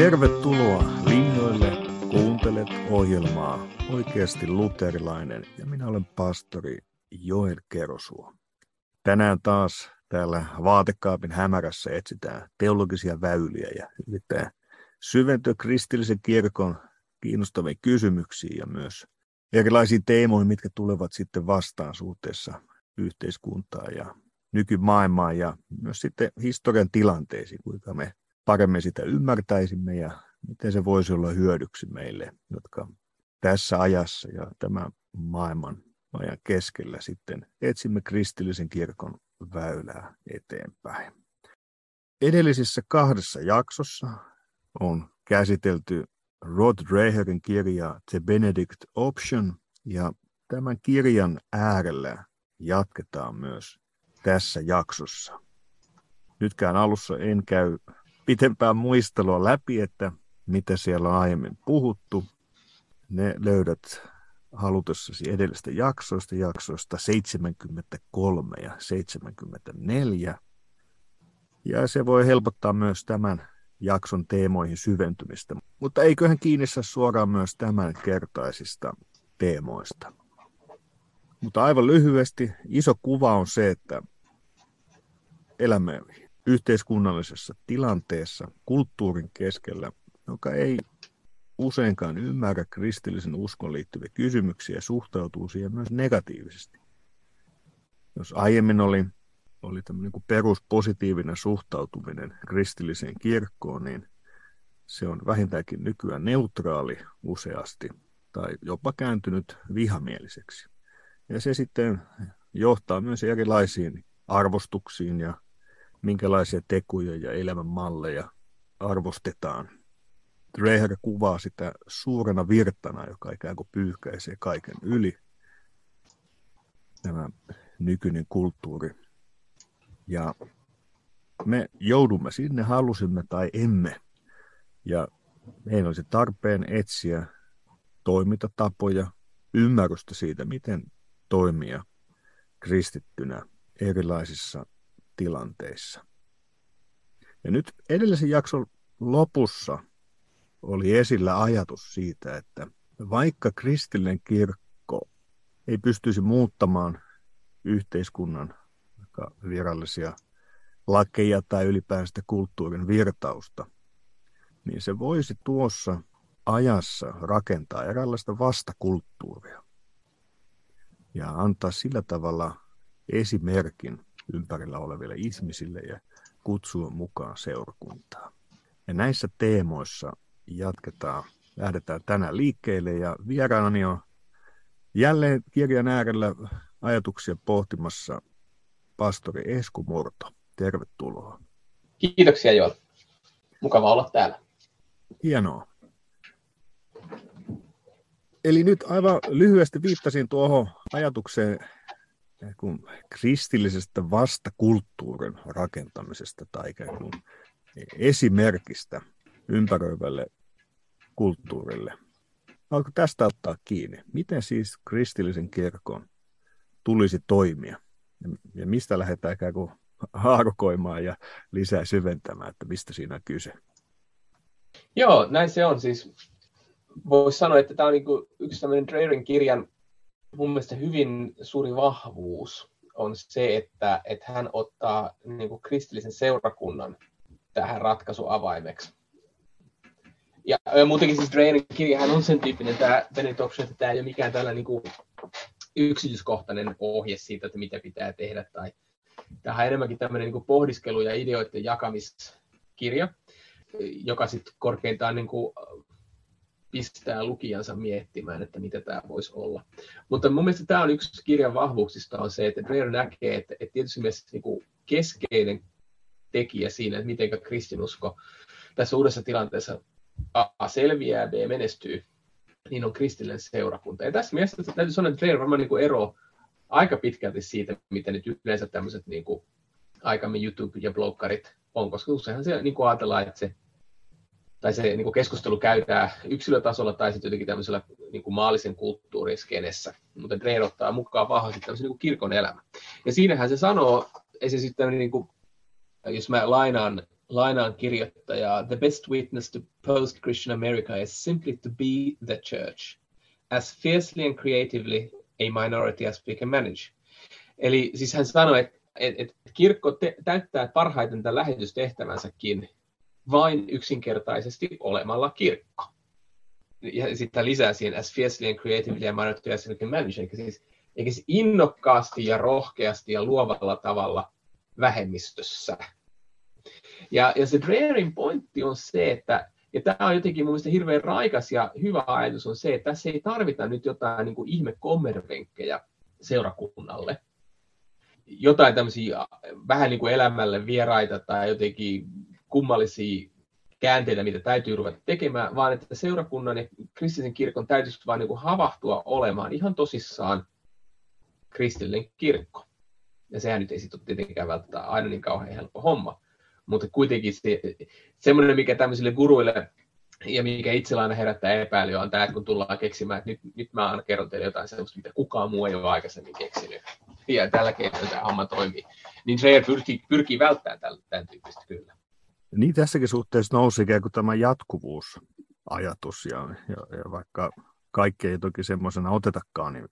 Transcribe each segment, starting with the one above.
Tervetuloa linjoille. Kuuntelet ohjelmaa Oikeasti luterilainen ja minä olen pastori Joel Kerosuo. Tänään taas täällä vaatekaapin hämärässä etsitään teologisia väyliä ja yritetään syventyä kristillisen kirkon kiinnostaviin kysymyksiin ja myös erilaisiin teemoihin, mitkä tulevat sitten vastaan suhteessa yhteiskuntaan ja nykymaailmaan ja myös sitten historian tilanteisiin, kuinka me paremmin sitä ymmärtäisimme ja miten se voisi olla hyödyksi meille, jotka tässä ajassa ja tämän maailman ajan keskellä sitten etsimme kristillisen kirkon väylää eteenpäin. Edellisissä kahdessa jaksossa on käsitelty Rod Dreherin kirjaa The Benedict Option ja tämän kirjan äärellä jatketaan myös tässä jaksossa. Nytkään alussa en käy pitempää muistelua läpi, että mitä siellä on aiemmin puhuttu. Ne löydät halutessasi edellistä jaksoista, jaksoista 73 ja 74. Ja se voi helpottaa myös tämän jakson teemoihin syventymistä. Mutta eiköhän kiinnissä suoraan myös tämän kertaisista teemoista. Mutta aivan lyhyesti, iso kuva on se, että elämme yhteiskunnallisessa tilanteessa, kulttuurin keskellä, joka ei useinkaan ymmärrä kristillisen uskon liittyviä kysymyksiä ja suhtautuu siihen myös negatiivisesti. Jos aiemmin oli, oli tämmöinen kuin peruspositiivinen suhtautuminen kristilliseen kirkkoon, niin se on vähintäänkin nykyään neutraali useasti tai jopa kääntynyt vihamieliseksi. Ja se sitten johtaa myös erilaisiin arvostuksiin ja minkälaisia tekoja ja elämänmalleja arvostetaan. Dreher kuvaa sitä suurena virtana, joka ikään kuin pyyhkäisee kaiken yli. Tämä nykyinen kulttuuri. Ja me joudumme sinne, halusimme tai emme. Ja meidän olisi tarpeen etsiä toimintatapoja, ymmärrystä siitä, miten toimia kristittynä erilaisissa tilanteissa. Ja nyt edellisen jakson lopussa oli esillä ajatus siitä, että vaikka kristillinen kirkko ei pystyisi muuttamaan yhteiskunnan virallisia lakeja tai ylipäänsä kulttuurin virtausta, niin se voisi tuossa ajassa rakentaa eräänlaista vastakulttuuria ja antaa sillä tavalla esimerkin ympärillä oleville ihmisille ja kutsua mukaan seurakuntaa. Ja näissä teemoissa jatketaan, lähdetään tänään liikkeelle ja vieraanani on jälleen kirjan äärellä ajatuksia pohtimassa pastori Esku Murto. Tervetuloa. Kiitoksia Joel. Mukava olla täällä. Hienoa. Eli nyt aivan lyhyesti viittasin tuohon ajatukseen kuin kristillisestä vastakulttuurin rakentamisesta tai ikään kuin esimerkistä ympäröivälle kulttuurille. Alko tästä ottaa kiinni? Miten siis kristillisen kirkon tulisi toimia? Ja mistä lähdetään ikään kuin haarukoimaan ja lisää syventämään, että mistä siinä on kyse? Joo, näin se on. Siis voisi sanoa, että tämä on niin yksi tämmöinen Dreyerin kirjan mun mielestä hyvin suuri vahvuus on se, että, että hän ottaa niin kuin kristillisen seurakunnan tähän ratkaisuavaimeksi. Ja, ja muutenkin siis Dreyerin kirjahan on sen tyyppinen, tämä Benediction, että tämä ei ole mikään tällä niin kuin yksityiskohtainen ohje siitä, että mitä pitää tehdä. Tai, tämähän on enemmänkin tämmöinen niin kuin pohdiskelu ja ideoiden jakamiskirja, joka sitten korkeintaan niin kuin pistää lukijansa miettimään, että mitä tämä voisi olla. Mutta mun mielestä tämä on yksi kirjan vahvuuksista on se, että Dreyer näkee, että, että tietysti myös niin kuin keskeinen tekijä siinä, että miten kristinusko tässä uudessa tilanteessa A selviää, B menestyy, niin on kristillinen seurakunta. Ja tässä mielessä täytyy sanoa, että Dreyer varmaan niin ero aika pitkälti siitä, mitä nyt yleensä tämmöiset niin kuin aikamme YouTube- ja bloggarit on, koska useinhan se niin kuin ajatellaan, että se tai se niin kuin keskustelu käytää yksilötasolla tai sitten jotenkin tämmöisellä niin kuin maallisen kulttuurin skenessä. Mutta Dreyer ottaa mukaan vahvasti tämmöisen niin kirkon elämä. Ja siinähän se sanoo, se sitten niin kuin, jos mä lainaan lainaan kirjoittajaa, the best witness to post-Christian America is simply to be the church, as fiercely and creatively a minority as we can manage. Eli siis hän sanoi, että, että kirkko te- täyttää parhaiten tämän lähetystehtävänsäkin vain yksinkertaisesti olemalla kirkko. Ja sitten lisää siihen as fiercely and creatively a minority as we can manage. Eli siis, eli siis innokkaasti ja rohkeasti ja luovalla tavalla vähemmistössä ja, ja se Dreerin pointti on se, että ja tämä on jotenkin mun mielestä hirveän raikas ja hyvä ajatus on se, että tässä ei tarvita nyt jotain niin kuin ihme kommervenkkejä seurakunnalle. Jotain tämmöisiä vähän niin kuin elämälle vieraita tai jotenkin kummallisia käänteitä, mitä täytyy ruveta tekemään, vaan että seurakunnan ja kristillisen kirkon täytyisi vain niin havahtua olemaan ihan tosissaan kristillinen kirkko. Ja sehän nyt ei sitten tietenkään välttämättä aina niin kauhean helppo homma mutta kuitenkin se, semmoinen, mikä tämmöisille guruille ja mikä itsellä aina herättää epäilyä on tämä, että kun tullaan keksimään, että nyt, nyt mä aina kerron teille jotain sellaista, mitä kukaan muu ei ole aikaisemmin keksinyt. Ja tällä keinoin tämä homma toimii. Niin Dreyer pyrkii, pyrkii välttämään tämän, tämän tyyppistä kyllä. Niin tässäkin suhteessa nousi ikään kuin tämä jatkuvuusajatus. Ja, ja, ja vaikka kaikki ei toki semmoisena otetakaan, niin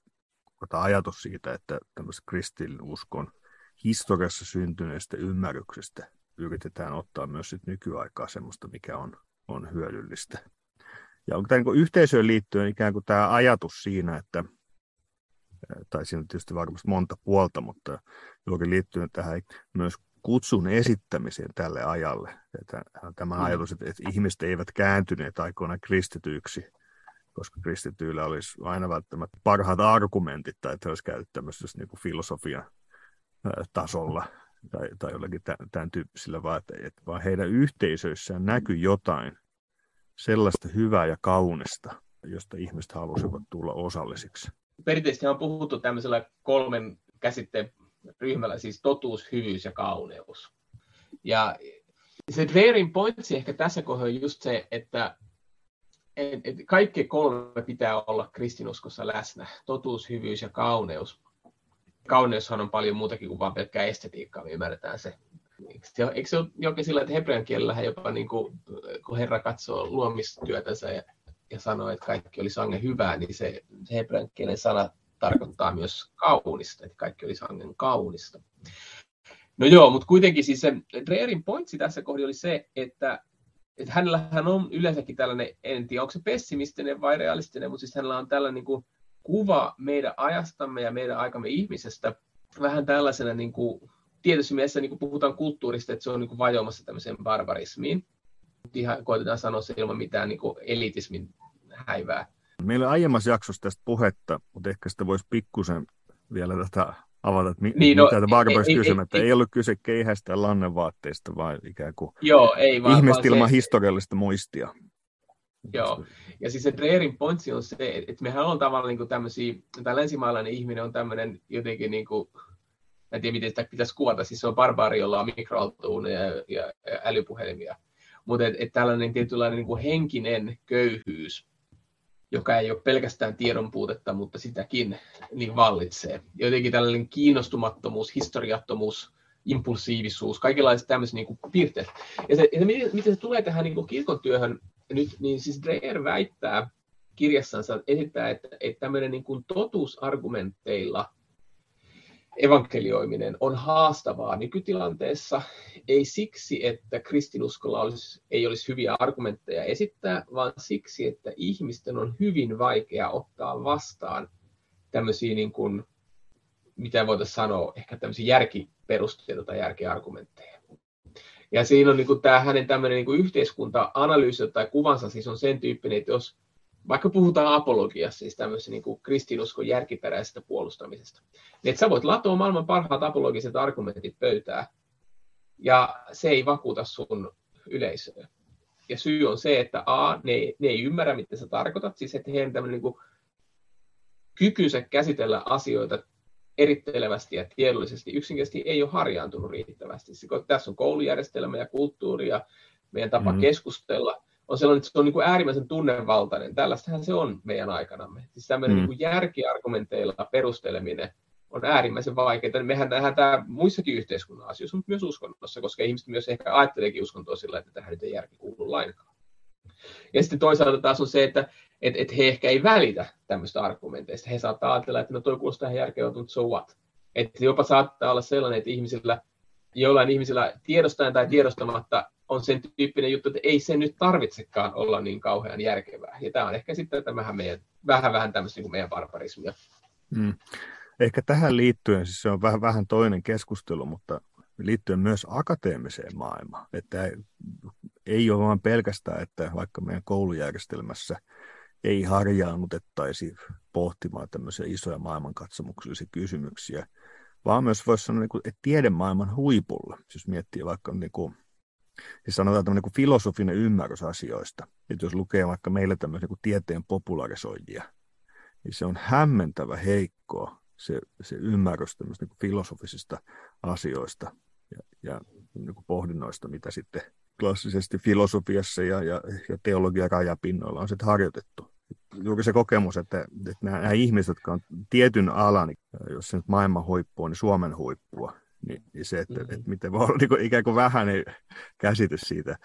tämä ajatus siitä, että tämmöisen kristinuskon historiassa syntyneestä ymmärryksestä yritetään ottaa myös sit nykyaikaa semmoista, mikä on, on hyödyllistä. Ja onko tämä niin yhteisöön liittyen ikään kuin tämä ajatus siinä, että, tai siinä on tietysti varmasti monta puolta, mutta juuri liittyen tähän myös kutsun esittämiseen tälle ajalle. Että tämä mm. ajatus, että, että ihmiset eivät kääntyneet aikoina kristityiksi, koska kristityillä olisi aina välttämättä parhaat argumentit, tai että he olisivat käyttämässä niin filosofian tasolla tai, tai jollakin tämän tyyppisillä, vaan, että, että vaan heidän yhteisöissään näkyy jotain sellaista hyvää ja kaunista, josta ihmiset halusivat tulla osallisiksi. Perinteisesti on puhuttu tämmöisellä kolmen käsitteen ryhmällä, siis totuus, hyvyys ja kauneus. Ja se Dreerin pointsi ehkä tässä kohdassa on just se, että et, et kaikki kolme pitää olla kristinuskossa läsnä, totuus, hyvyys ja kauneus kauneushan on paljon muutakin kuin vain pelkkää estetiikkaa, me ymmärretään se. Eikö se ole jokin sillä, että hebrean kielellähän jopa niin kuin, kun Herra katsoo luomistyötänsä ja, ja sanoo, että kaikki oli sangen hyvää, niin se hebrean kielen sana tarkoittaa myös kaunista, että kaikki oli sangen kaunista. No joo, mutta kuitenkin siis se Dreerin pointsi tässä kohdassa oli se, että, että hänellähän on yleensäkin tällainen, en tiedä onko se pessimistinen vai realistinen, mutta siis hänellä on tällainen niin kuin kuva meidän ajastamme ja meidän aikamme ihmisestä vähän tällaisena, niin kuin, tietysti mielessä niin kuin puhutaan kulttuurista, että se on niin kuin vajoamassa tämmöiseen barbarismiin. Ihan koitetaan sanoa se ilman mitään niin kuin elitismin häivää. Meillä on aiemmassa jaksossa tästä puhetta, mutta ehkä sitä voisi pikkusen vielä tätä avata, että mi- niin, no, mitä barbaris kysymättä. Ei, ei, ei, ollut kyse keihästä ja lannenvaatteista, vaan ikään kuin Joo, ei, vaan, ihmistä ilman se... historiallista muistia. Joo, ja siis se Dreerin pointsi on se, että mehän on tavallaan niin tämmöisiä, tämä länsimaalainen ihminen on tämmöinen jotenkin niin kuin, en tiedä miten sitä pitäisi kuvata, siis se on barbaari, jolla on mikroaaltouuneja ja, ja, ja älypuhelimia. Mutta et, et tällainen tietynlainen niin kuin henkinen köyhyys, joka ei ole pelkästään tiedon puutetta, mutta sitäkin niin vallitsee. Jotenkin tällainen kiinnostumattomuus, historiattomuus, impulsiivisuus, kaikenlaiset tämmöiset niin kuin piirteet. Ja, se, ja se, miten, miten se tulee tähän niin kuin kirkon työhön, nyt, niin siis Dreyer väittää kirjassansa, esittää, että, että tämmöinen niin kuin totuusargumenteilla evankelioiminen on haastavaa nykytilanteessa, ei siksi, että kristinuskolla olisi, ei olisi hyviä argumentteja esittää, vaan siksi, että ihmisten on hyvin vaikea ottaa vastaan tämmöisiä, niin kuin, mitä voitaisiin sanoa, ehkä tämmöisiä järkiperusteita tai järkiargumentteja. Ja siinä on niin kuin tämä hänen tämmöinen niin yhteiskunta-analyysi tai kuvansa siis on sen tyyppinen, että jos vaikka puhutaan apologiassa, siis tämmöisen niin kuin kristinuskon järkiperäisestä puolustamisesta, niin että sä voit latoa maailman parhaat apologiset argumentit pöytää, ja se ei vakuuta sun yleisöä. Ja syy on se, että A, ne, ne ei ymmärrä, mitä sä tarkoitat, siis että heidän tämmöinen niin kuin kykynsä käsitellä asioita erittelevästi ja tiedollisesti yksinkertaisesti ei ole harjaantunut riittävästi. Tässä on koulujärjestelmä ja kulttuuri ja meidän tapa mm-hmm. keskustella on sellainen, että se on niin kuin äärimmäisen tunnevaltainen. Tällaistähän se on meidän aikanamme. Siis tämmöinen mm. niin järkiargumenteilla perusteleminen on äärimmäisen vaikeaa. Mehän nähdään tämä muissakin yhteiskunnan asioissa, mutta myös uskonnossa, koska ihmiset myös ehkä ajatteleekin uskontoa sillä, että tähän nyt ei järki kuulu lainkaan. Ja sitten toisaalta taas on se, että et, et he ehkä ei välitä tämmöistä argumenteista. He saattaa ajatella, että no toi kuulostaa ihan järkevältä, mutta so what? Että jopa saattaa olla sellainen, että ihmisillä, joillain ihmisillä tiedostaen tai tiedostamatta on sen tyyppinen juttu, että ei se nyt tarvitsekaan olla niin kauhean järkevää. Ja tämä on ehkä sitten tämähän meidän, vähän vähän tämmöistä niin meidän barbarismia. Mm. Ehkä tähän liittyen, siis se on vähän, vähän toinen keskustelu, mutta liittyen myös akateemiseen maailmaan. Että ei ole vain pelkästään, että vaikka meidän koulujärjestelmässä ei harjaannutettaisi pohtimaan tämmöisiä isoja maailmankatsomuksellisia kysymyksiä, vaan myös voisi sanoa, kuin, että tiedemaailman huipulla, jos miettii vaikka niin kuin, siis sanotaan tämmöinen niin filosofinen ymmärrys asioista, että jos lukee vaikka meillä tämmöisiä niin tieteen popularisoijia, niin se on hämmentävä heikkoa se, se ymmärrys tämmöistä niin filosofisista asioista ja, ja niin kuin pohdinnoista, mitä sitten klassisesti filosofiassa ja, ja, ja teologian rajapinnoilla on sitten harjoitettu. Juuri se kokemus, että, että nämä, nämä ihmiset, jotka on tietyn alan, jos se nyt maailman huippua, niin Suomen huippua, niin, niin se, että, mm-hmm. että miten voi olla niin kuin, ikään kuin vähäinen käsitys siitä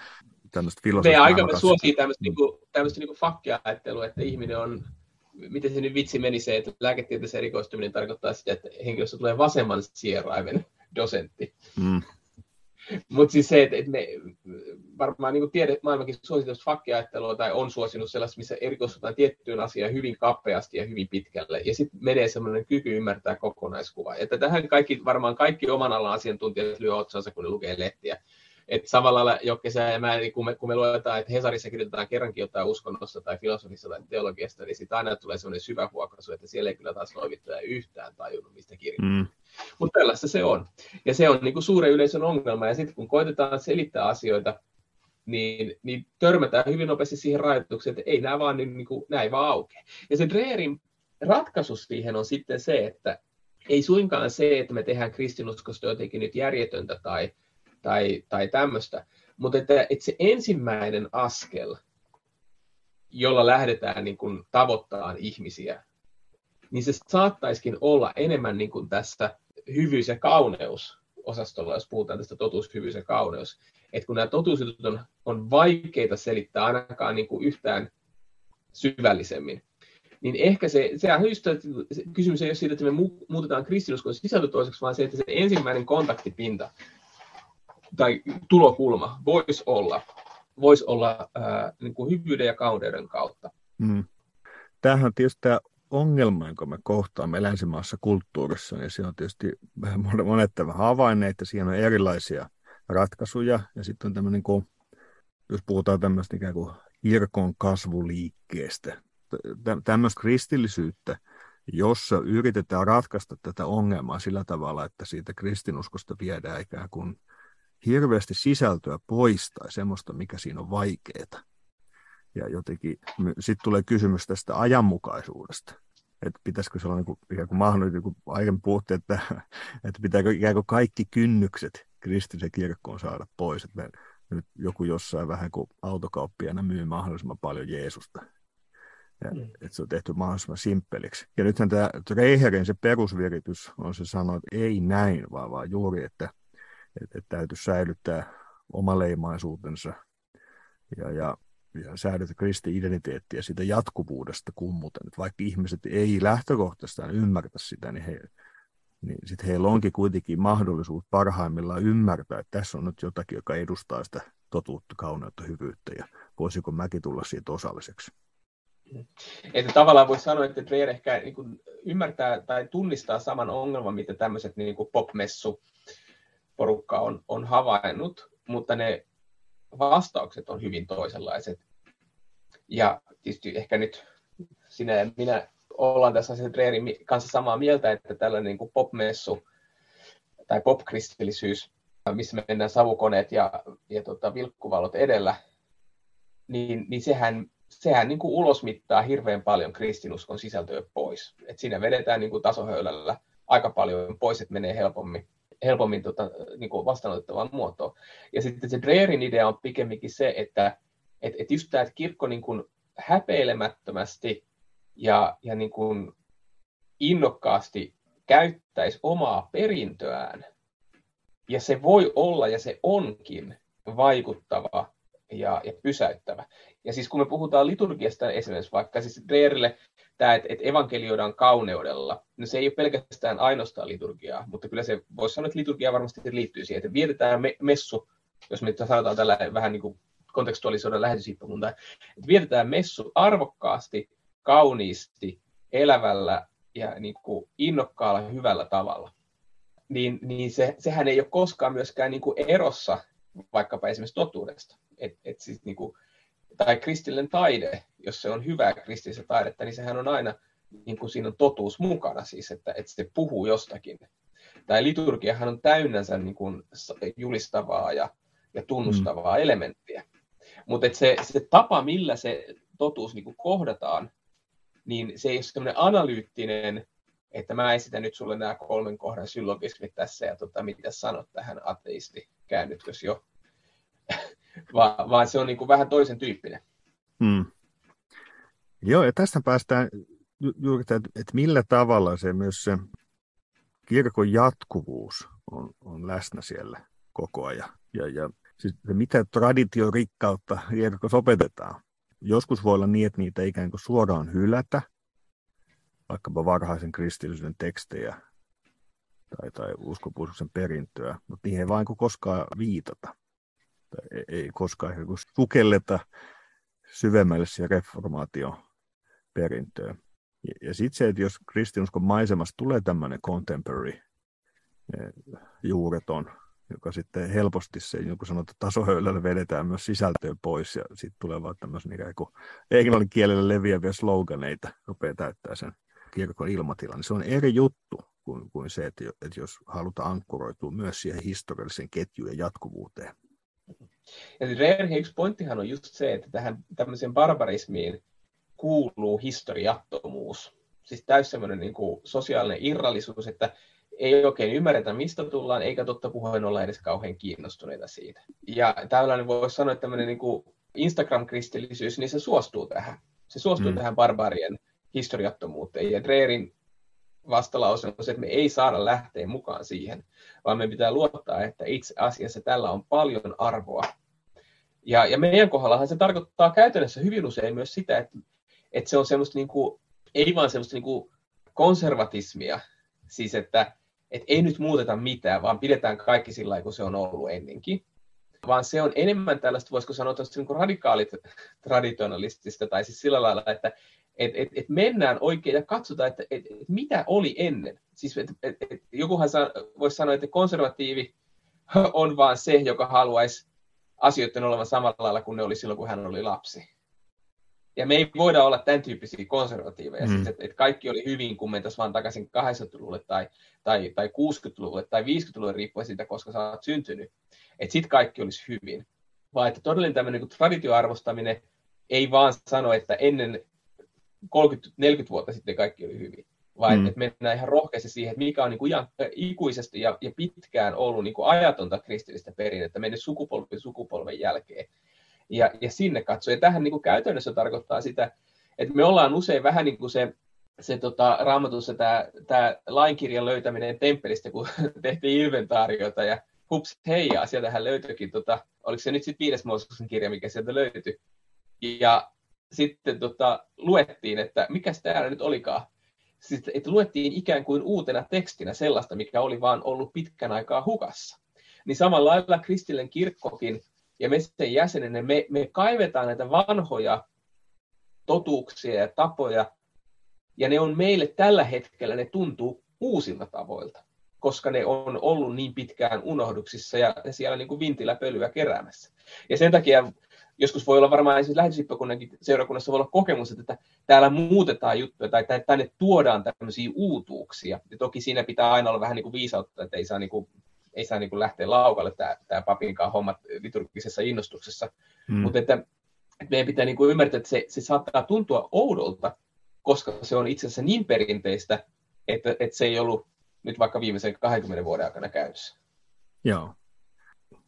tämmöistä filosofiaa. Me aika suosii tämmöistä, niin kuin, tämmöistä niin kuin fakkiajattelua, että ihminen on miten se nyt vitsi meni se, että lääketieteessä erikoistuminen tarkoittaa sitä, että henkilöstä tulee vasemman sieraimen dosentti. Mm. Mutta siis se, että, että me varmaan niin tiede, maailmankin suosittaa fakkiajattelua tai on suosinut sellaista, missä erikoistutaan tiettyyn asiaan hyvin kapeasti ja hyvin pitkälle. Ja sitten menee semmoinen kyky ymmärtää kokonaiskuva. Että tähän kaikki, varmaan kaikki oman alan asiantuntijat lyö otsansa, kun ne lukee lehtiä. Että samalla lailla Jokke, sä ja mä, niin kun, me, kun me luetaan, että Hesarissa kirjoitetaan kerrankin jotain uskonnosta tai filosofista tai teologiasta, niin sitten aina tulee semmoinen syvä huokaisu, että siellä ei kyllä taas loivittaja yhtään tajunnut, mistä kirjoittaa. Mm. Mutta tällaista se on. Ja se on niin kuin suuren yleisön ongelma. Ja sitten kun koitetaan selittää asioita, niin, niin törmätään hyvin nopeasti siihen rajoitukseen, että ei nämä vaan, niin, niin kuin, näin vaan aukea. Ja se Dreerin ratkaisu siihen on sitten se, että ei suinkaan se, että me tehdään kristinuskosta jotenkin nyt järjetöntä tai, tai, tai tämmöistä, mutta että, että se ensimmäinen askel, jolla lähdetään niin kuin tavoittamaan ihmisiä, niin se saattaisikin olla enemmän niin kuin tässä hyvyys ja kauneus osastolla, jos puhutaan tästä totuus, hyvyys ja kauneus. Että kun nämä totuusjutut on, on vaikeita selittää ainakaan niin kuin yhtään syvällisemmin, niin ehkä se, se just, että kysymys ei ole siitä, että me muutetaan kristinuskon sisältö toiseksi, vaan se, että se ensimmäinen kontaktipinta tai tulokulma voisi olla, voisi olla ää, niin kuin hyvyyden ja kauneuden kautta. Mm. Tämähän on tietysti tämä ongelma, jonka me kohtaamme länsimaassa kulttuurissa, niin se on tietysti monet havainneet, että siinä on erilaisia ratkaisuja, ja sitten on tämmöinen, kun, jos puhutaan tämmöistä ikään kuin kirkon kasvuliikkeestä, tämmöistä kristillisyyttä, jossa yritetään ratkaista tätä ongelmaa sillä tavalla, että siitä kristinuskosta viedään ikään kuin hirveästi sisältöä pois tai semmoista, mikä siinä on vaikeaa. Ja jotenkin sitten tulee kysymys tästä ajanmukaisuudesta. Että pitäisikö se olla niin kuin, ikään kuin mahdollista, niin kuin aiemmin puhuttiin, että, että pitääkö ikään kuin kaikki kynnykset kristillisen kirkkoon saada pois. Että nyt joku jossain vähän kuin autokauppiana myy mahdollisimman paljon Jeesusta. Ja, mm. Että se on tehty mahdollisimman simppeliksi. Ja nythän tämä Reiherin se perusviritys on se sanoa, että ei näin, vaan, vaan juuri, että, että, että täytyy säilyttää omaleimaisuutensa ja, ja ja säädetä kristin identiteettiä siitä jatkuvuudesta kummuten. Että vaikka ihmiset ei lähtökohtaisesti ymmärtä sitä, niin, he, niin sit heillä onkin kuitenkin mahdollisuus parhaimmillaan ymmärtää, että tässä on nyt jotakin, joka edustaa sitä totuutta, kauneutta, hyvyyttä ja voisiko mäkin tulla siitä osalliseksi. Että tavallaan voisi sanoa, että Dreyer ehkä niin kuin ymmärtää tai tunnistaa saman ongelman, mitä tämmöiset niin kuin popmessu porukka on, on havainnut, mutta ne vastaukset on hyvin toisenlaiset. Ja tietysti ehkä nyt sinä ja minä ollaan tässä sen Dreerin kanssa samaa mieltä, että tällainen niin kuin popmessu tai popkristillisyys, missä mennään savukoneet ja, ja tota, vilkkuvalot edellä, niin, niin sehän, sehän niin kuin ulosmittaa hirveän paljon kristinuskon sisältöä pois. Et siinä vedetään niin kuin tasohöylällä aika paljon pois, että menee helpommin helpommin tota, niin kuin vastaanotettavaan muotoon. Ja sitten se Dreerin idea on pikemminkin se, että et, et just tämä, että kirkko niin kuin häpeilemättömästi ja, ja niin kuin innokkaasti käyttäisi omaa perintöään, ja se voi olla ja se onkin vaikuttava ja, ja pysäyttävä. Ja siis kun me puhutaan liturgiasta esimerkiksi vaikka siis Dreerille tämä, että, että evankelioidaan kauneudella, no se ei ole pelkästään ainoastaan liturgiaa, mutta kyllä se voisi sanoa, että liturgia varmasti liittyy siihen, että vietetään me, messu, jos me sanotaan tällä vähän niin kuin kontekstualisoida lähetyshiippakuntaa, että vietetään messu arvokkaasti, kauniisti, elävällä ja niin kuin innokkaalla, hyvällä tavalla. Niin, niin se, sehän ei ole koskaan myöskään niin kuin erossa vaikkapa esimerkiksi totuudesta. Et, et siis niin kuin, tai kristillinen taide, jos se on hyvää kristillistä taidetta, niin sehän on aina, niin kuin siinä on totuus mukana, siis että, että se puhuu jostakin. Tai liturgiahan on täynnänsä niin kuin julistavaa ja, ja tunnustavaa mm. elementtiä. Mutta se, se tapa, millä se totuus niin kuin kohdataan, niin se ei ole sellainen analyyttinen, että mä esitän nyt sulle nämä kolmen kohdan syllogismit tässä ja tota, mitä sanot tähän ateisti, käännytkös jo. Va, vaan se on niin kuin vähän toisen tyyppinen. Hmm. Joo, ja tästä päästään juuri, että, että millä tavalla se myös se kirkon jatkuvuus on, on läsnä siellä koko ajan. Ja, ja siis mitä traditiorikkautta kirkossa opetetaan. Joskus voi olla niin, että niitä ikään kuin suoraan hylätä, vaikkapa varhaisen kristillisyyden tekstejä tai, tai uskopuolisuuden perintöä, mutta niihin ei vain koskaan viitata. Ei, ei koskaan sukelleta syvemmälle siihen reformaation perintöön. Ja, ja sitten se, että jos kristinuskon maisemasta tulee tämmöinen contemporary eh, juureton joka sitten helposti se, niin kuin sanotaan, tasohöylällä vedetään myös sisältöä pois ja sitten tulee vaan tämmöisen ikään kuin englannin kielellä leviäviä sloganeita, rupeaa täyttää sen kirkon ilmatilan. Niin se on eri juttu kuin, kuin se, että, että jos halutaan ankkuroitua myös siihen historialliseen ketjuun ja jatkuvuuteen. Ja Reerhin yksi pointtihan on just se, että tähän tämmöiseen barbarismiin kuuluu historiattomuus. Siis täys semmoinen niin kuin sosiaalinen irrallisuus, että ei oikein ymmärretä, mistä tullaan, eikä totta puheen olla edes kauhean kiinnostuneita siitä. Ja tällainen voisi sanoa, että tämmöinen niin kuin Instagram-kristillisyys, niin se suostuu tähän. Se suostuu mm. tähän barbarien historiattomuuteen. Ja Dreerin vastalause on se, että me ei saada lähteä mukaan siihen, vaan me pitää luottaa, että itse asiassa tällä on paljon arvoa. Ja, ja meidän kohdallahan se tarkoittaa käytännössä hyvin usein myös sitä, että, että se on semmoista niin kuin, ei vaan semmoista niin kuin konservatismia, siis että että ei nyt muuteta mitään, vaan pidetään kaikki sillä kuin se on ollut ennenkin. Vaan se on enemmän tällaista, voisiko sanoa, niin radikaalit traditionalistista, tai siis sillä lailla, että et, et, et mennään oikein ja katsotaan, että et, et mitä oli ennen. Siis et, et, et, jokuhan sa, voisi sanoa, että konservatiivi on vaan se, joka haluaisi asioiden olevan samalla lailla kuin ne oli silloin, kun hän oli lapsi. Ja me ei voida olla tämän tyyppisiä konservatiiveja, mm. siis, että, että kaikki oli hyvin, kun mentäisiin vaan takaisin 80-luvulle tai, tai, tai 60-luvulle tai 50-luvulle riippuen siitä, koska sä oot syntynyt. Että sitten kaikki olisi hyvin. Vaan että todellinen tämmöinen niin traditioarvostaminen ei vaan sano, että ennen 30-40 vuotta sitten kaikki oli hyvin. Vaan mm. että mennään ihan rohkeasti siihen, että mikä on niin kuin ikuisesti ja, ja pitkään ollut niin kuin ajatonta kristillistä perinnettä mennyt sukupolvi sukupolven jälkeen ja, ja sinne katsoa. Ja tähän niin kuin käytännössä tarkoittaa sitä, että me ollaan usein vähän niin kuin se, se tota, raamatussa tämä, tämä lainkirjan löytäminen temppelistä, kun tehtiin inventaariota ja hups, heijaa, sieltähän löytyikin, tota, oliko se nyt sitten viides Mooseksen kirja, mikä sieltä löytyi. Ja sitten tota, luettiin, että mikä täällä nyt olikaan. Sitten, että luettiin ikään kuin uutena tekstinä sellaista, mikä oli vaan ollut pitkän aikaa hukassa. Niin samalla lailla kristillinen kirkkokin ja me sen jäsenenä me, me kaivetaan näitä vanhoja totuuksia ja tapoja, ja ne on meille tällä hetkellä, ne tuntuu uusilta tavoilta, koska ne on ollut niin pitkään unohduksissa ja siellä niin kuin vintillä pölyä keräämässä. Ja sen takia joskus voi olla varmaan esimerkiksi lähetysippakunnankin seurakunnassa voi olla kokemus, että täällä muutetaan juttuja tai tänne tuodaan tämmöisiä uutuuksia. Ja toki siinä pitää aina olla vähän niin kuin viisautta, että ei saa niin kuin ei saa niin kuin lähteä laukalle tämä, tämä papinkaan hommat liturgisessa innostuksessa. Mm. Mutta että, että meidän pitää niin kuin ymmärtää, että se, se saattaa tuntua oudolta, koska se on itse asiassa niin perinteistä, että, että se ei ollut nyt vaikka viimeisen 20 vuoden aikana käytössä. Joo.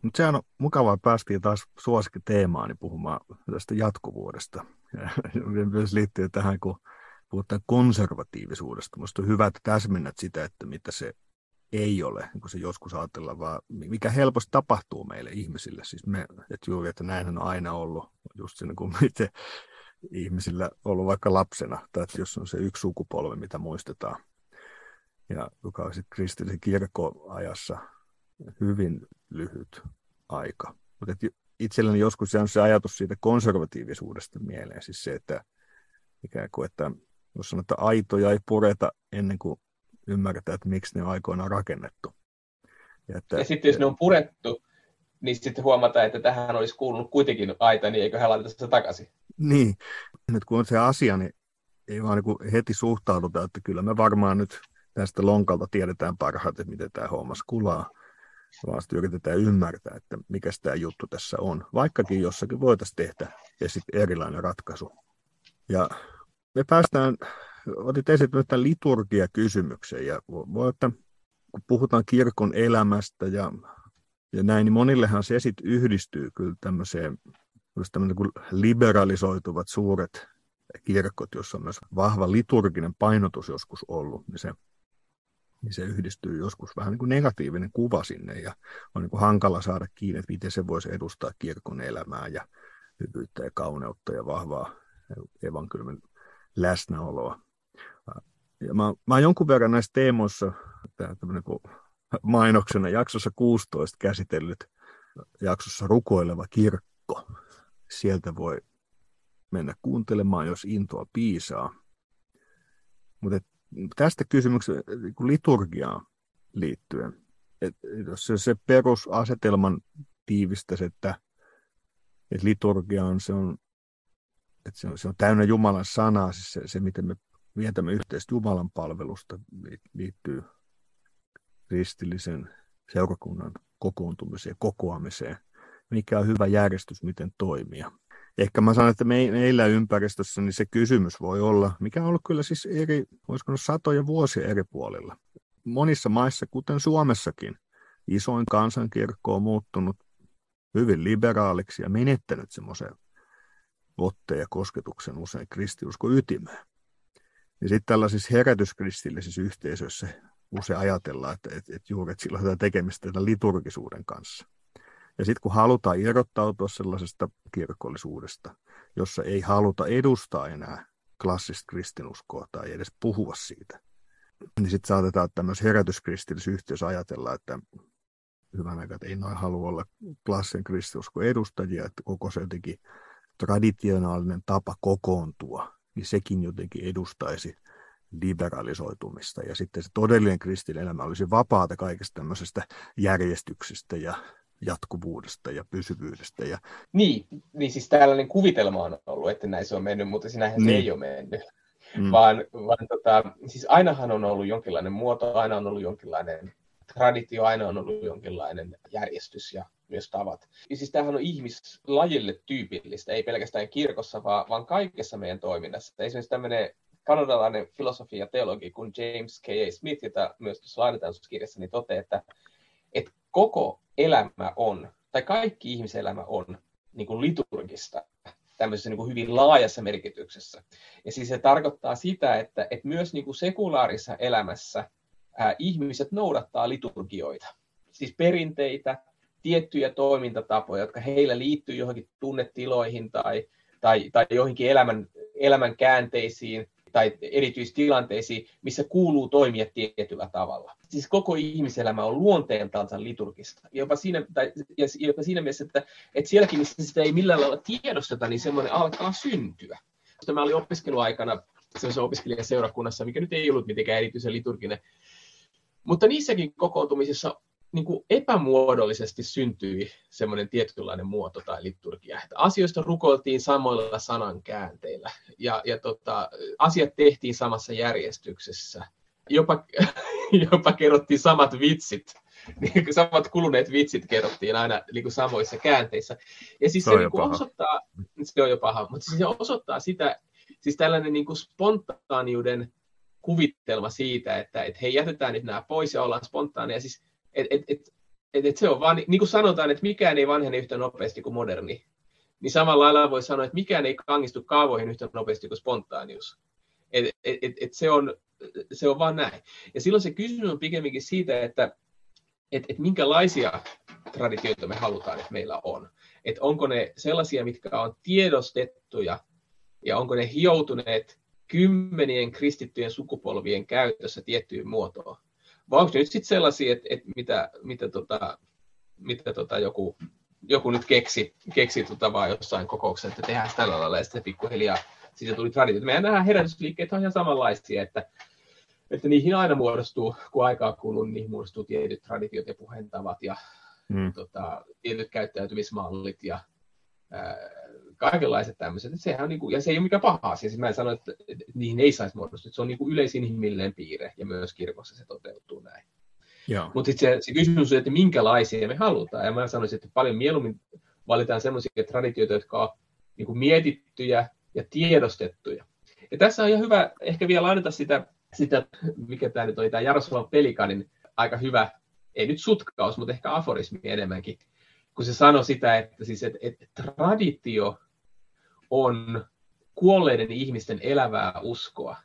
Mutta sehän on mukavaa, päästiin taas suosikkiteemaani puhumaan tästä jatkuvuudesta. Ja myös liittyy tähän, kun puhutaan konservatiivisuudesta. Minusta on hyvä, että täsmennät sitä, että mitä se ei ole, niin se joskus ajatellaan, vaan mikä helposti tapahtuu meille ihmisille. Siis me, että juuri, että näin on aina ollut, just se, niin kuin miten ihmisillä ollut vaikka lapsena, tai että jos on se yksi sukupolvi, mitä muistetaan, ja joka on sitten kristillisen kirkkoajassa hyvin lyhyt aika. Mutta itselleni joskus on se ajatus siitä konservatiivisuudesta mieleen, siis se, että ikään kuin, että jos sanotaan, että aitoja ei pureta ennen kuin ymmärretään, että miksi ne on aikoinaan rakennettu. Ja, että, ja sitten jos ne on purettu, niin sitten huomataan, että tähän olisi kuulunut kuitenkin aita, niin eikö he laiteta sitä takaisin? Niin, nyt kun on se asia, niin ei vaan niin heti suhtauduta, että kyllä me varmaan nyt tästä lonkalta tiedetään parhaiten, miten tämä hommas kulaa, vaan sitten yritetään ymmärtää, että mikä tämä juttu tässä on, vaikkakin jossakin voitaisiin tehdä ja erilainen ratkaisu. Ja me päästään, otit esille tämän liturgia-kysymyksen, ja voi, että kun puhutaan kirkon elämästä ja, ja näin, niin monillehan se sit yhdistyy kyllä tämmöiseen, tämmöinen kuin liberalisoituvat suuret kirkot, jossa on myös vahva liturginen painotus joskus ollut, niin se, niin se yhdistyy joskus vähän niin kuin negatiivinen kuva sinne ja on niin kuin hankala saada kiinni, että miten se voisi edustaa kirkon elämää ja hyvyyttä ja kauneutta ja vahvaa evankeliumin läsnäoloa. Ja mä, mä jonkun verran näissä teemoissa kuin mainoksena jaksossa 16 käsitellyt jaksossa rukoileva kirkko. Sieltä voi mennä kuuntelemaan, jos intoa piisaa. Mutta tästä kysymyksestä niin liturgiaan liittyen, et, jos se, se perusasetelman tiivistäisi, että, että liturgia on, se on että se on, se on täynnä Jumalan sanaa, siis se, se miten me vietämme yhteistä Jumalan palvelusta liittyy kristillisen seurakunnan kokoontumiseen kokoamiseen. Mikä on hyvä järjestys, miten toimia. Ehkä mä sanon, että me, meillä ympäristössä niin se kysymys voi olla, mikä on ollut kyllä siis eri, voisiko olla satoja vuosia eri puolilla. Monissa maissa, kuten Suomessakin, isoin kansankirkko on muuttunut hyvin liberaaliksi ja menettänyt semmoisen otteen ja kosketuksen usein kristiusko ytimeen. Ja sitten tällaisissa herätyskristillisissä yhteisöissä usein ajatellaan, että, että, että juuri että sillä on tekemistä tämän liturgisuuden kanssa. Ja sitten kun halutaan irrottautua sellaisesta kirkollisuudesta, jossa ei haluta edustaa enää klassista kristinuskoa tai edes puhua siitä, niin sitten saatetaan tämmöisessä herätyskristillisessä yhteisössä ajatella, että hyvän aikaa, että ei noin halua olla klassisen kristinuskon edustajia, että koko se jotenkin traditionaalinen tapa kokoontua, niin sekin jotenkin edustaisi liberalisoitumista. Ja sitten se todellinen kristillinen elämä olisi vapaata kaikesta tämmöisestä järjestyksestä ja jatkuvuudesta ja pysyvyydestä. Ja... Niin, niin siis tällainen kuvitelma on ollut, että näin se on mennyt, mutta sinähän niin. se ei ole mennyt. Mm. Vaan, vaan tota, siis ainahan on ollut jonkinlainen muoto, aina on ollut jonkinlainen traditio, aina on ollut jonkinlainen järjestys ja myös tavat. Ja siis tämähän on ihmislajille tyypillistä, ei pelkästään kirkossa, vaan, vaan kaikessa meidän toiminnassa. Esimerkiksi tämmöinen kanadalainen filosofi ja teologi kuin James K.A. Smith, jota myös tuossa lainatansuskirjassa, niin toteaa, että koko elämä on, tai kaikki ihmiselämä on niin kuin liturgista tämmöisessä niin kuin hyvin laajassa merkityksessä. Ja siis se tarkoittaa sitä, että, että myös niin kuin sekulaarissa elämässä ää, ihmiset noudattaa liturgioita, siis perinteitä, tiettyjä toimintatapoja, jotka heillä liittyy johonkin tunnetiloihin tai, tai, tai johonkin elämän, elämän käänteisiin tai erityistilanteisiin, missä kuuluu toimia tietyllä tavalla. Siis koko ihmiselämä on luonteeltaansa liturgista. Jopa siinä, tai, ja jopa siinä mielessä, että, että sielläkin, missä sitä ei millään lailla tiedosteta, niin semmoinen alkaa syntyä. Tämä oli opiskeluaikana sellaisessa opiskelijaseurakunnassa, mikä nyt ei ollut mitenkään erityisen liturginen, mutta niissäkin kokoontumisissa niin kuin epämuodollisesti syntyi semmoinen tietynlainen muoto tai liturgia. Että asioista rukoiltiin samoilla sanankäänteillä ja, ja tota, asiat tehtiin samassa järjestyksessä. Jopa, jopa kerrottiin samat vitsit. Niin samat kuluneet vitsit kerrottiin aina niin kuin samoissa käänteissä. Ja siis se, se niin kuin osoittaa, se on jo paha, mutta siis se osoittaa sitä, siis tällainen niin kuin spontaaniuden kuvitelma siitä, että, että hei, jätetään nyt nämä pois ja ollaan spontaaneja. Siis et, et, et, et, et se on vaan, niin kuin sanotaan, että mikään ei vanhene yhtä nopeasti kuin moderni. Niin samalla lailla voi sanoa, että mikään ei kangistu kaavoihin yhtä nopeasti kuin spontaanius. Et, et, et, et se, on, se on vaan näin. Ja silloin se kysymys on pikemminkin siitä, että et, et minkälaisia traditioita me halutaan, että meillä on. Että onko ne sellaisia, mitkä on tiedostettuja, ja onko ne hioutuneet kymmenien kristittyjen sukupolvien käytössä tiettyyn muotoon. Vai onko ne nyt sitten sellaisia, että, että mitä, mitä, tota, mitä tota joku, joku nyt keksi, keksi tota vaan jossain kokouksessa, että tehdään tällä lailla, ja sitten pikkuhiljaa siitä tuli traditio. Meidän nämä herätysliikkeet on ihan samanlaisia, että, että niihin aina muodostuu, kun aikaa kuluu, niin niihin muodostuu tietyt traditiot ja puheentavat ja mm. tota, tietyt käyttäytymismallit ja ää, kaikenlaiset tämmöiset. Että sehän on niin kuin, ja se ei ole mikään paha asia. Siis mä en sano, että, että niihin ei saisi muodostua. Se on niin kuin yleisin inhimillinen piirre ja myös kirkossa se toteutuu näin. Mutta sitten se, se kysymys on, että minkälaisia me halutaan. Ja mä sanoisin, että paljon mieluummin valitaan sellaisia traditioita, jotka on niin kuin mietittyjä ja tiedostettuja. Ja tässä on ihan hyvä ehkä vielä lainata sitä, sitä mikä tämä nyt oli, tämä Jaroslav Pelikanin aika hyvä, ei nyt sutkaus, mutta ehkä aforismi enemmänkin, kun se sanoi sitä, että, siis, että, että traditio on kuolleiden ihmisten elävää uskoa.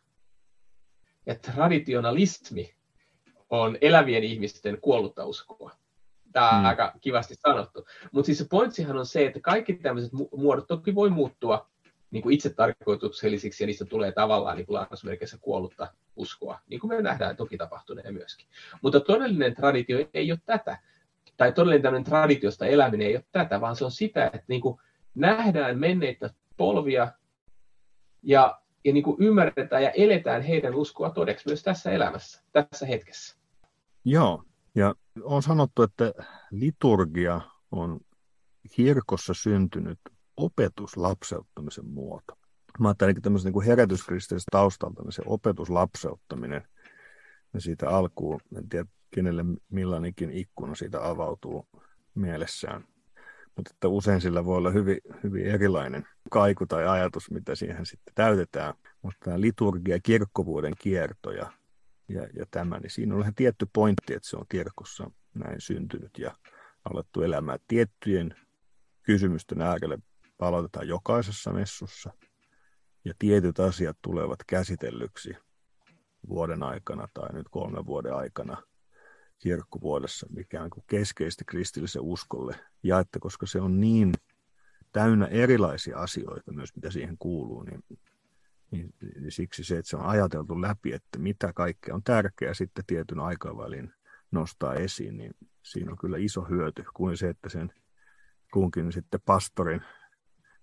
Ja traditionalismi on elävien ihmisten kuollutta uskoa. Tämä on hmm. aika kivasti sanottu. Mutta siis se pointsihan on se, että kaikki tämmöiset muodot toki voi muuttua niin kuin itse tarkoituksellisiksi ja niistä tulee tavallaan niin lainausmerkeissä kuollutta uskoa, niin kuin me nähdään toki tapahtuneen myöskin. Mutta todellinen traditio ei ole tätä, tai todellinen tämmöinen traditiosta eläminen ei ole tätä, vaan se on sitä, että niin kuin nähdään menneitä polvia ja, ja niin kuin ymmärretään ja eletään heidän uskoa todeksi myös tässä elämässä, tässä hetkessä. Joo, ja on sanottu, että liturgia on kirkossa syntynyt opetuslapseuttamisen muoto. Mä ajattelen tämmöisen niin herätyskristillisestä taustalta, niin se opetuslapseuttaminen ja siitä alkuun, en tiedä kenelle millainenkin ikkuna siitä avautuu mielessään. Mutta että usein sillä voi olla hyvin, hyvin erilainen kaiku tai ajatus, mitä siihen sitten täytetään. Mutta tämä liturgia, kirkkovuuden kierto ja, ja, ja tämä, niin siinä on ihan tietty pointti, että se on kirkossa näin syntynyt ja alettu elämään tiettyjen kysymysten äärelle palautetaan jokaisessa messussa ja tietyt asiat tulevat käsitellyksi vuoden aikana tai nyt kolmen vuoden aikana kirkkovuodessa, mikä on keskeistä kristillisen uskolle. Ja että koska se on niin täynnä erilaisia asioita myös, mitä siihen kuuluu, niin, niin, niin siksi se, että se on ajateltu läpi, että mitä kaikkea on tärkeää sitten tietyn aikavälin nostaa esiin, niin siinä on kyllä iso hyöty kuin se, että sen kunkin sitten pastorin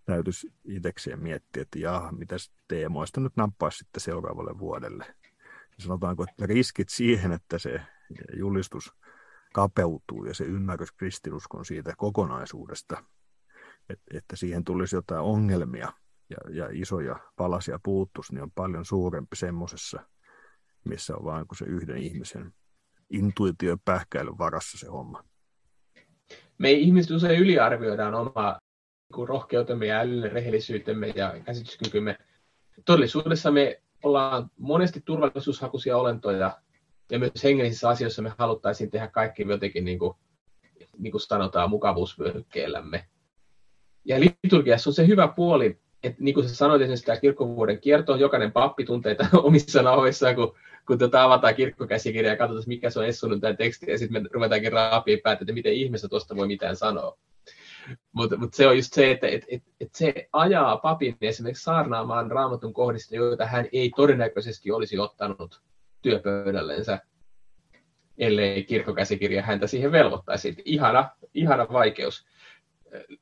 täytyisi itsekseen miettiä, että jaha, mitä teemoista nyt nappaisi sitten seuraavalle vuodelle. Sanotaanko, että riskit siihen, että se julistus kapeutuu ja se ymmärrys kristinuskon siitä kokonaisuudesta, että, siihen tulisi jotain ongelmia ja, ja isoja palasia puuttuisi, niin on paljon suurempi semmoisessa, missä on vain kuin se yhden ihmisen intuitio pähkäilyn varassa se homma. Me ihmiset usein yliarvioidaan omaa niin rohkeutemme ja älyllinen rehellisyytemme ja käsityskykymme. Todellisuudessa me ollaan monesti turvallisuushakuisia olentoja ja myös hengellisissä asioissa me haluttaisiin tehdä kaikki jotenkin niin kuin, niin kuin sanotaan mukavuusvyöhykkeellämme. Ja liturgiassa on se hyvä puoli, että niin kuin sä sanoit esimerkiksi tämä kirkkovuoden kierto, jokainen pappi tuntee tämän omissa nahoissaan, kun, kun tota avataan kirkkokäsikirja ja katsotaan, mikä se on essunut tämä teksti, ja sitten me ruvetaankin raapia päätä, että miten ihmeessä tuosta voi mitään sanoa. Mutta mut se on just se, että et, et, et se ajaa papin esimerkiksi saarnaamaan raamatun kohdista, joita hän ei todennäköisesti olisi ottanut työpöydällensä, ellei kirkkokäsikirja häntä siihen velvoittaisi. Ihana, ihana vaikeus.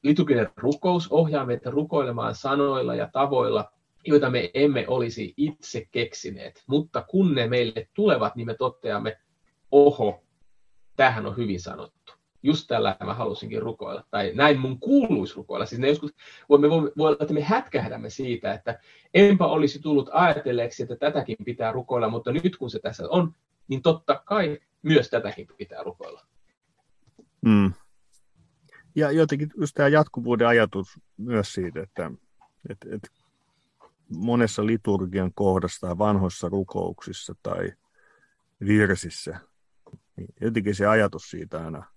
Liturginen rukous ohjaa meitä rukoilemaan sanoilla ja tavoilla, joita me emme olisi itse keksineet. Mutta kun ne meille tulevat, niin me toteamme, oho, tähän on hyvin sanottu just tällä mä halusinkin rukoilla, tai näin mun kuuluisi rukoilla. Siis ne joskus, me voi, voi olla, että me hätkähdämme siitä, että enpä olisi tullut ajatelleeksi, että tätäkin pitää rukoilla, mutta nyt kun se tässä on, niin totta kai myös tätäkin pitää rukoilla. Mm. Ja jotenkin just tämä jatkuvuuden ajatus myös siitä, että, että, että monessa liturgian kohdassa tai vanhoissa rukouksissa tai virsissä, niin jotenkin se ajatus siitä aina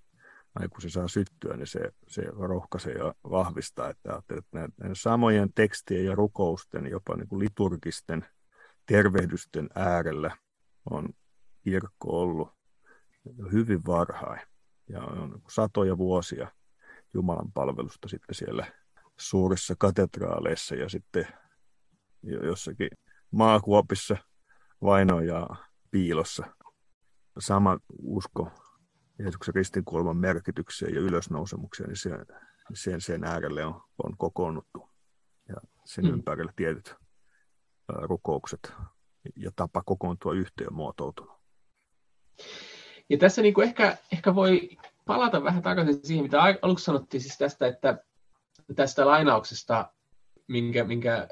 aina kun se saa syttyä, niin se, se rohkaisee ja vahvistaa, että, että näiden samojen tekstien ja rukousten, jopa niin kuin liturgisten tervehdysten äärellä on kirkko ollut hyvin varhain ja on satoja vuosia Jumalan palvelusta sitten siellä suurissa katedraaleissa ja sitten jossakin maakuopissa vainoja piilossa. Sama usko Jeesuksen ristinkuoleman merkitykseen ja ylösnousemukseen, niin sen, sen, sen äärelle on, on kokoonnuttu. Ja sen hmm. ympärillä tietyt rukoukset ja tapa kokoontua yhteen muotoutunut. Ja tässä niin kuin ehkä, ehkä voi palata vähän takaisin siihen, mitä aluksi sanottiin siis tästä, että tästä lainauksesta, minkä, minkä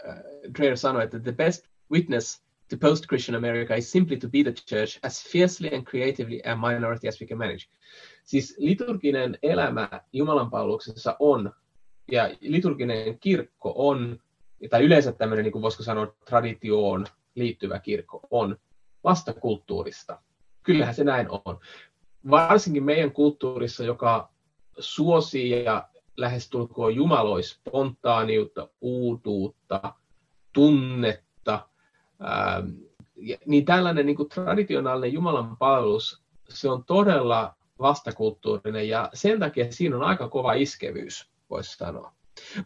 Dreyer sanoi, että the best witness to post-Christian America is simply to be the church as fiercely and creatively a minority as we can manage. Siis liturginen elämä Jumalan palveluksessa on, ja liturginen kirkko on, tai yleensä tämmöinen, niin kuin voisiko sanoa, traditioon liittyvä kirkko on vastakulttuurista. Kyllähän se näin on. Varsinkin meidän kulttuurissa, joka suosii ja lähestulkoon jumaloi spontaaniutta, uutuutta, tunnetta, ää, niin tällainen niin kuin traditionaalinen Jumalan palvelus, se on todella vastakulttuurinen ja sen takia siinä on aika kova iskevyys, voisi sanoa.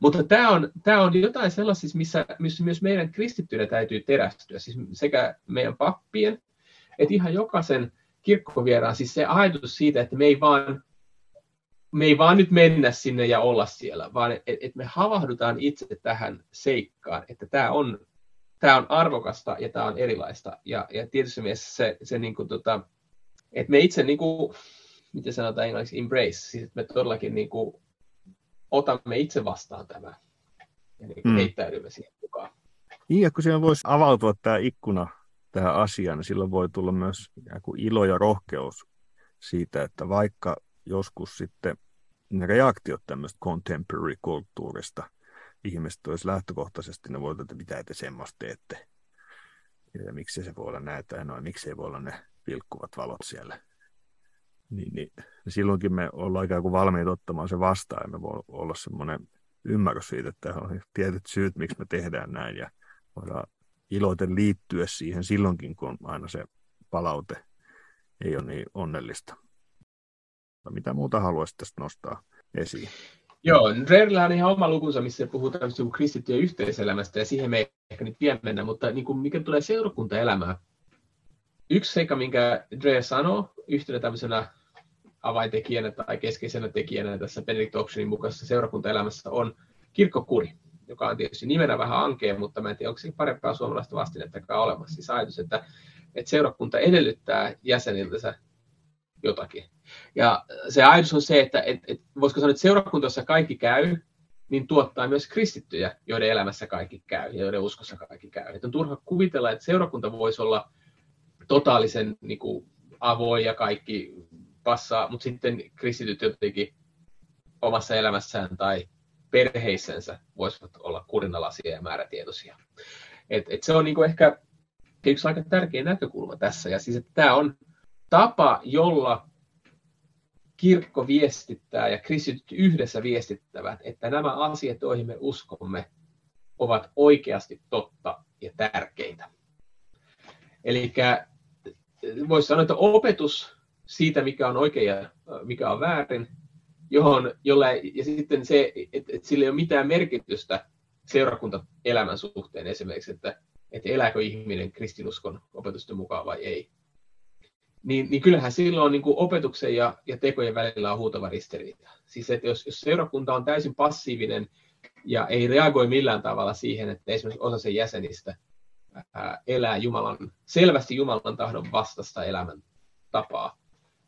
Mutta tämä on, tämä on jotain sellaisista, missä, missä myös meidän kristittyiden täytyy terästyä, siis sekä meidän pappien, että ihan jokaisen kirkkovieraan, siis se ajatus siitä, että me ei vaan, me ei vaan nyt mennä sinne ja olla siellä, vaan että et me havahdutaan itse tähän seikkaan, että tämä on, tämä on arvokasta ja tämä on erilaista. Ja, ja tietysti mielessä se, se niin kuin, tota, että me itse, niin kuin, miten sanotaan englanniksi, embrace, siis että me todellakin niin kuin, otamme itse vastaan tämän ja niin mm. heittäydymme siihen mukaan. Niin, ja kun siellä voisi avautua tämä ikkuna tähän asiaan, niin silloin voi tulla myös ilo ja rohkeus siitä, että vaikka joskus sitten ne reaktiot tämmöistä contemporary-kulttuurista, ihmiset olisi lähtökohtaisesti, ne voi että mitä te semmoista teette. Ja miksi se voi olla näitä, no, miksi ei voi olla ne vilkkuvat valot siellä niin, niin silloinkin me ollaan ikään kuin valmiita ottamaan se vastaan, ja me voi olla semmoinen ymmärrys siitä, että on tietyt syyt, miksi me tehdään näin, ja voidaan iloiten liittyä siihen silloinkin, kun aina se palaute ei ole niin onnellista. Mitä muuta haluaisit tästä nostaa esiin? Joo, Dreirillä on ihan oma lukunsa, missä puhutaan tämmöistä kristittyjen yhteiselämästä, ja siihen me ei ehkä nyt vielä mennä, mutta niin kuin mikä tulee seurakuntaelämään, yksi seikka, minkä Dreyer sanoo yhtenä tämmöisenä avaintekijänä tai keskeisenä tekijänä tässä Benedict Auctionin mukaisessa seurakuntaelämässä on kirkkokuri, joka on tietysti nimenä vähän ankea, mutta mä en tiedä, onko se parempaa suomalaista vastinettakaan olemassa. Siis ajatus, että, että seurakunta edellyttää jäseniltänsä jotakin. Ja se ajatus on se, että et, et, voisiko sanoa, että seurakuntassa kaikki käy, niin tuottaa myös kristittyjä, joiden elämässä kaikki käy ja joiden uskossa kaikki käy. Et on turha kuvitella, että seurakunta voisi olla totaalisen niin kuin, avoin ja kaikki passaa, mutta sitten kristityt jotenkin omassa elämässään tai perheissänsä voisivat olla kurinalaisia ja määrätietoisia. Et, et se on niinku ehkä yksi aika tärkeä näkökulma tässä. Ja siis, että tämä on tapa, jolla kirkko viestittää ja kristityt yhdessä viestittävät, että nämä asiat, joihin me uskomme, ovat oikeasti totta ja tärkeitä. Eli voisi sanoa, että opetus siitä, mikä on oikein ja mikä on väärin, johon, jolle, ja sitten se, että, että sillä ei ole mitään merkitystä seurakuntaelämän suhteen esimerkiksi, että, että elääkö ihminen kristinuskon opetusten mukaan vai ei. Niin, niin kyllähän silloin niin kuin opetuksen ja, ja tekojen välillä on huutava ristiriita. Siis että jos, jos seurakunta on täysin passiivinen ja ei reagoi millään tavalla siihen, että esimerkiksi osa sen jäsenistä ää, elää Jumalan, selvästi Jumalan tahdon vastasta elämän tapaa,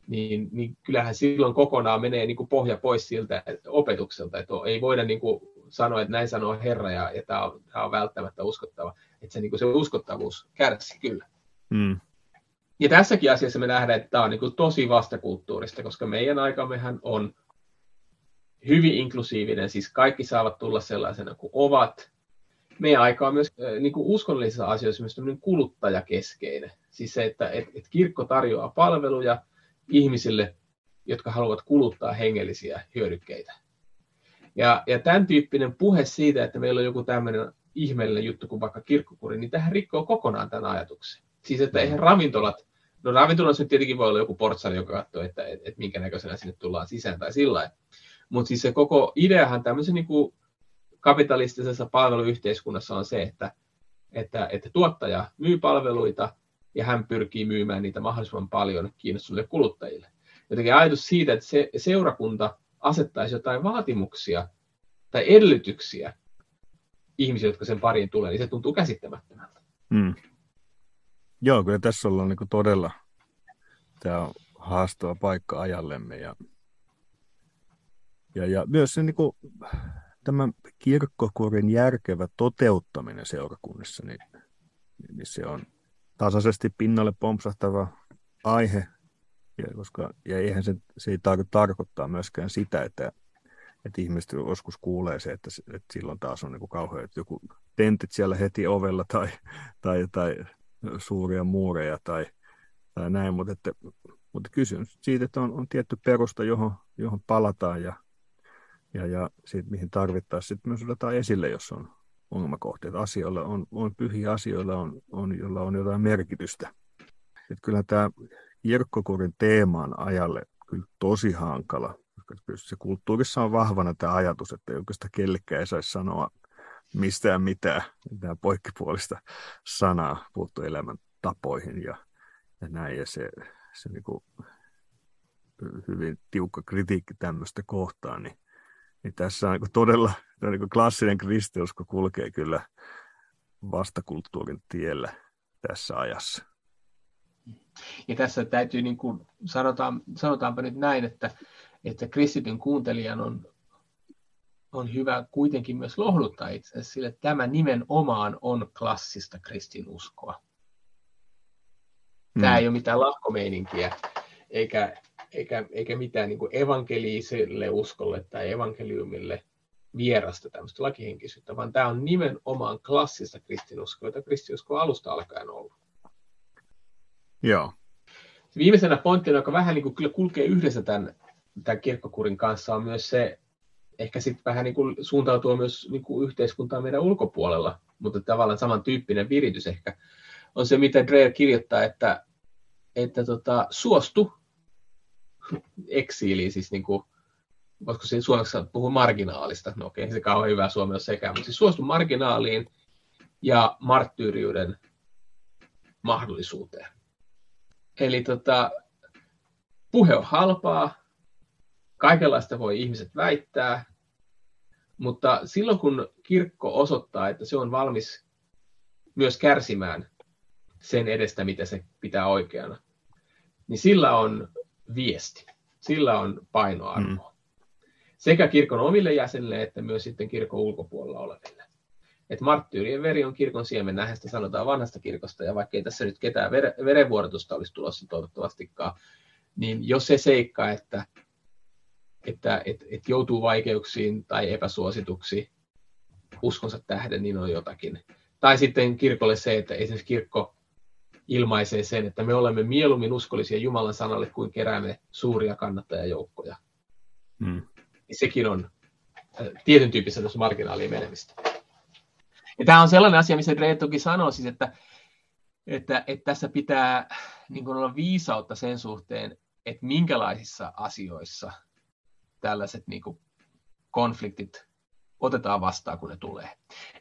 niin, niin kyllähän silloin kokonaan menee niin kuin pohja pois siltä opetukselta, että ei voida niin kuin sanoa, että näin sanoo Herra ja, ja tämä, on, tämä on välttämättä uskottava, että se, niin kuin se uskottavuus kärsii kyllä. Mm. Ja tässäkin asiassa me nähdään, että tämä on niin tosi vastakulttuurista, koska meidän aikammehan on hyvin inklusiivinen, siis kaikki saavat tulla sellaisena kuin ovat. Meidän aika on myös niin kuin uskonnollisissa asioissa myös kuluttajakeskeinen. Siis se, että et, et kirkko tarjoaa palveluja, ihmisille, jotka haluavat kuluttaa hengellisiä hyödykkeitä. Ja, ja tämän tyyppinen puhe siitä, että meillä on joku tämmöinen ihmeellinen juttu kuin vaikka kirkkokuri, niin tähän rikkoo kokonaan tämän ajatuksen. Siis että eihän ravintolat, no ravintolassa nyt tietenkin voi olla joku portsari, joka katsoo, että, että, että minkä näköisenä sinne tullaan sisään tai sillä Mutta siis se koko ideahan tämmöisen niin kuin kapitalistisessa palveluyhteiskunnassa on se, että, että, että tuottaja myy palveluita ja hän pyrkii myymään niitä mahdollisimman paljon kiinnostuneille kuluttajille. Jotenkin ajatus siitä, että se seurakunta asettaisi jotain vaatimuksia tai edellytyksiä ihmisille, jotka sen pariin tulee, niin se tuntuu käsittämättömältä. Mm. Joo, kyllä tässä ollaan niin todella tämä on haastava paikka ajallemme. Ja, ja, ja myös se, niin kuin, tämä kirkkokurin järkevä toteuttaminen seurakunnissa, niin, niin se on tasaisesti pinnalle pompsahtava aihe, ja, koska, ja eihän se, se ei tarkoita tarkoittaa myöskään sitä, että, että ihmiset joskus kuulee se, että, että silloin taas on niin kauhean, että joku tentit siellä heti ovella tai, tai, tai suuria muureja tai, tai näin, mutta, että, mutta kysymys siitä, että on, on tietty perusta, johon, johon palataan ja, ja, ja siitä, mihin tarvittaisiin sitten myös otetaan esille, jos on ongelmakohteita. Asioilla on, on pyhiä asioilla, on, on, joilla on jotain merkitystä. Et kyllä tämä kirkkokurin teemaan ajalle kyllä tosi hankala. Koska se kulttuurissa on vahvana tämä ajatus, että oikeastaan kellekään ei saisi sanoa mistään mitään, mitään poikkipuolista sanaa puuttuu elämän tapoihin ja, ja näin. Ja se, se niin kuin hyvin tiukka kritiikki tämmöistä kohtaan, niin, niin tässä on niin todella niin kuin klassinen kristiusko kulkee kyllä vastakulttuurin tiellä tässä ajassa. Ja tässä täytyy, niin kuin sanotaan, sanotaanpa nyt näin, että, että kristityn kuuntelijan on, on hyvä kuitenkin myös lohduttaa itse sille, tämä nimenomaan on klassista kristinuskoa. Tämä mm. ei ole mitään lahkomeininkiä, eikä, eikä, eikä mitään niin evankeliiselle uskolle tai evankeliumille vierasta tämmöistä lakihenkisyyttä, vaan tämä on nimenomaan klassista kristinuskoa, jota kristinusko alusta alkaen ollut. Joo. Viimeisenä pointtina, joka vähän niin kuin kyllä kulkee yhdessä tämän, tämän kirkkokurin kanssa, on myös se, ehkä sitten vähän niin kuin suuntautuu myös niin kuin yhteiskuntaan meidän ulkopuolella, mutta tavallaan samantyyppinen viritys ehkä, on se, mitä Dreyer kirjoittaa, että, että tota, suostu eksiiliin, siis niin kuin, voisiko siinä suomeksi puhua marginaalista, no okei, se kauhean hyvä suomi on sekään, mutta siis suostu marginaaliin ja marttyyriuden mahdollisuuteen. Eli tota, puhe on halpaa, kaikenlaista voi ihmiset väittää, mutta silloin kun kirkko osoittaa, että se on valmis myös kärsimään sen edestä, mitä se pitää oikeana, niin sillä on viesti, sillä on painoarvoa. Mm. Sekä kirkon omille jäsenille että myös sitten kirkon ulkopuolella oleville että marttyyrien veri on kirkon siemen, näinhän sitä sanotaan vanhasta kirkosta, ja vaikka ei tässä nyt ketään verenvuorotusta olisi tulossa toivottavastikaan, niin jos se seikka, että, että et, et joutuu vaikeuksiin tai epäsuosituksi uskonsa tähden, niin on jotakin. Tai sitten kirkolle se, että esimerkiksi kirkko ilmaisee sen, että me olemme mieluummin uskollisia Jumalan sanalle kuin keräämme suuria kannattajajoukkoja. Hmm. Sekin on äh, tietyn tyyppisessä marginaaliin menemistä. Ja tämä on sellainen asia, missä Reettokin sanoo, siis, että, että, että tässä pitää niin olla viisautta sen suhteen, että minkälaisissa asioissa tällaiset niin kuin konfliktit otetaan vastaan, kun ne tulee.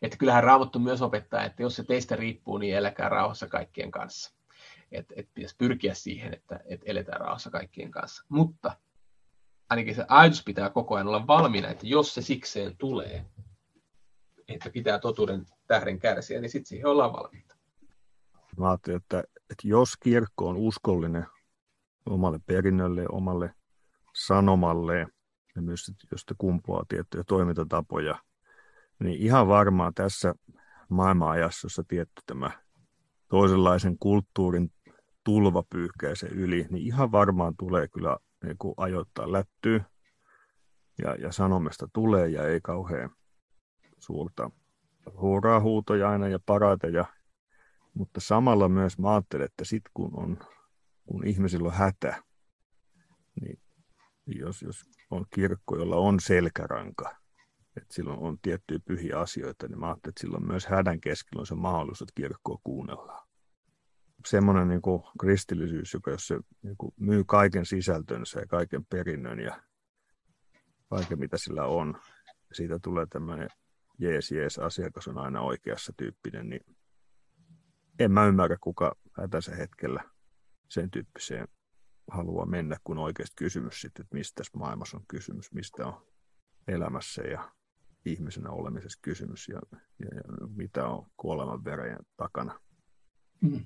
Että kyllähän Raamattu myös opettaa, että jos se teistä riippuu, niin eläkää rauhassa kaikkien kanssa. Että et pitäisi pyrkiä siihen, että et eletään rauhassa kaikkien kanssa. Mutta ainakin se ajatus pitää koko ajan olla valmiina, että jos se sikseen tulee, että pitää totuuden tähden kärsiä, niin sitten siihen ollaan valmiita. Mä ajattelin, että, että jos kirkko on uskollinen omalle perinnölle, omalle sanomalle, ja myös jos te kumpuaa tiettyjä toimintatapoja, niin ihan varmaan tässä maailmanajassa, jossa tietty tämä toisenlaisen kulttuurin tulva pyyhkää se yli, niin ihan varmaan tulee kyllä niin kuin ajoittaa lättyä ja, ja sanomista tulee ja ei kauhean suurta huuraa huutoja aina ja parateja, mutta samalla myös mä ajattelen, että sit kun, on, kun ihmisillä on hätä, niin jos, jos on kirkko, jolla on selkäranka, että silloin on tiettyjä pyhiä asioita, niin mä ajattelin, että silloin myös hädän keskellä on se mahdollisuus, että kirkkoa kuunnellaan. Semmoinen niin kuin kristillisyys, joka jos se niin kuin myy kaiken sisältönsä ja kaiken perinnön ja kaiken mitä sillä on, ja siitä tulee tämmöinen jees, jees, asiakas on aina oikeassa tyyppinen, niin en mä ymmärrä, kuka hätänsä hetkellä sen tyyppiseen haluaa mennä, kun oikeasti kysymys sitten, että mistä tässä maailmassa on kysymys, mistä on elämässä ja ihmisenä olemisessa kysymys ja, ja, ja mitä on kuoleman veren takana. Mm.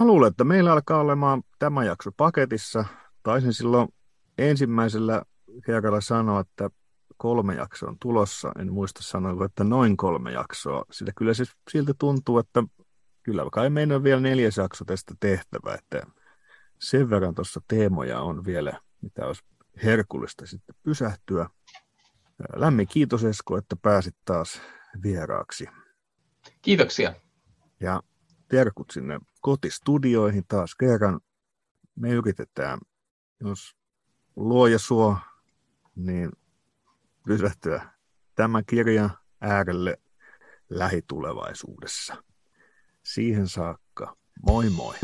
Mä luulen, että meillä alkaa olemaan tämä jakso paketissa. Taisin silloin ensimmäisellä kerralla sanoa, että kolme jaksoa on tulossa. En muista sanoa, että noin kolme jaksoa. Sillä kyllä se siltä tuntuu, että kyllä kai meidän on vielä neljäs jakso tästä tehtävä. Että sen verran tuossa teemoja on vielä, mitä olisi herkullista sitten pysähtyä. Lämmin kiitos Esko, että pääsit taas vieraaksi. Kiitoksia. Ja terkut sinne kotistudioihin taas kerran. Me yritetään, jos luoja suo, niin pysähtyä tämän kirjan äärelle lähitulevaisuudessa. Siihen saakka, moi moi!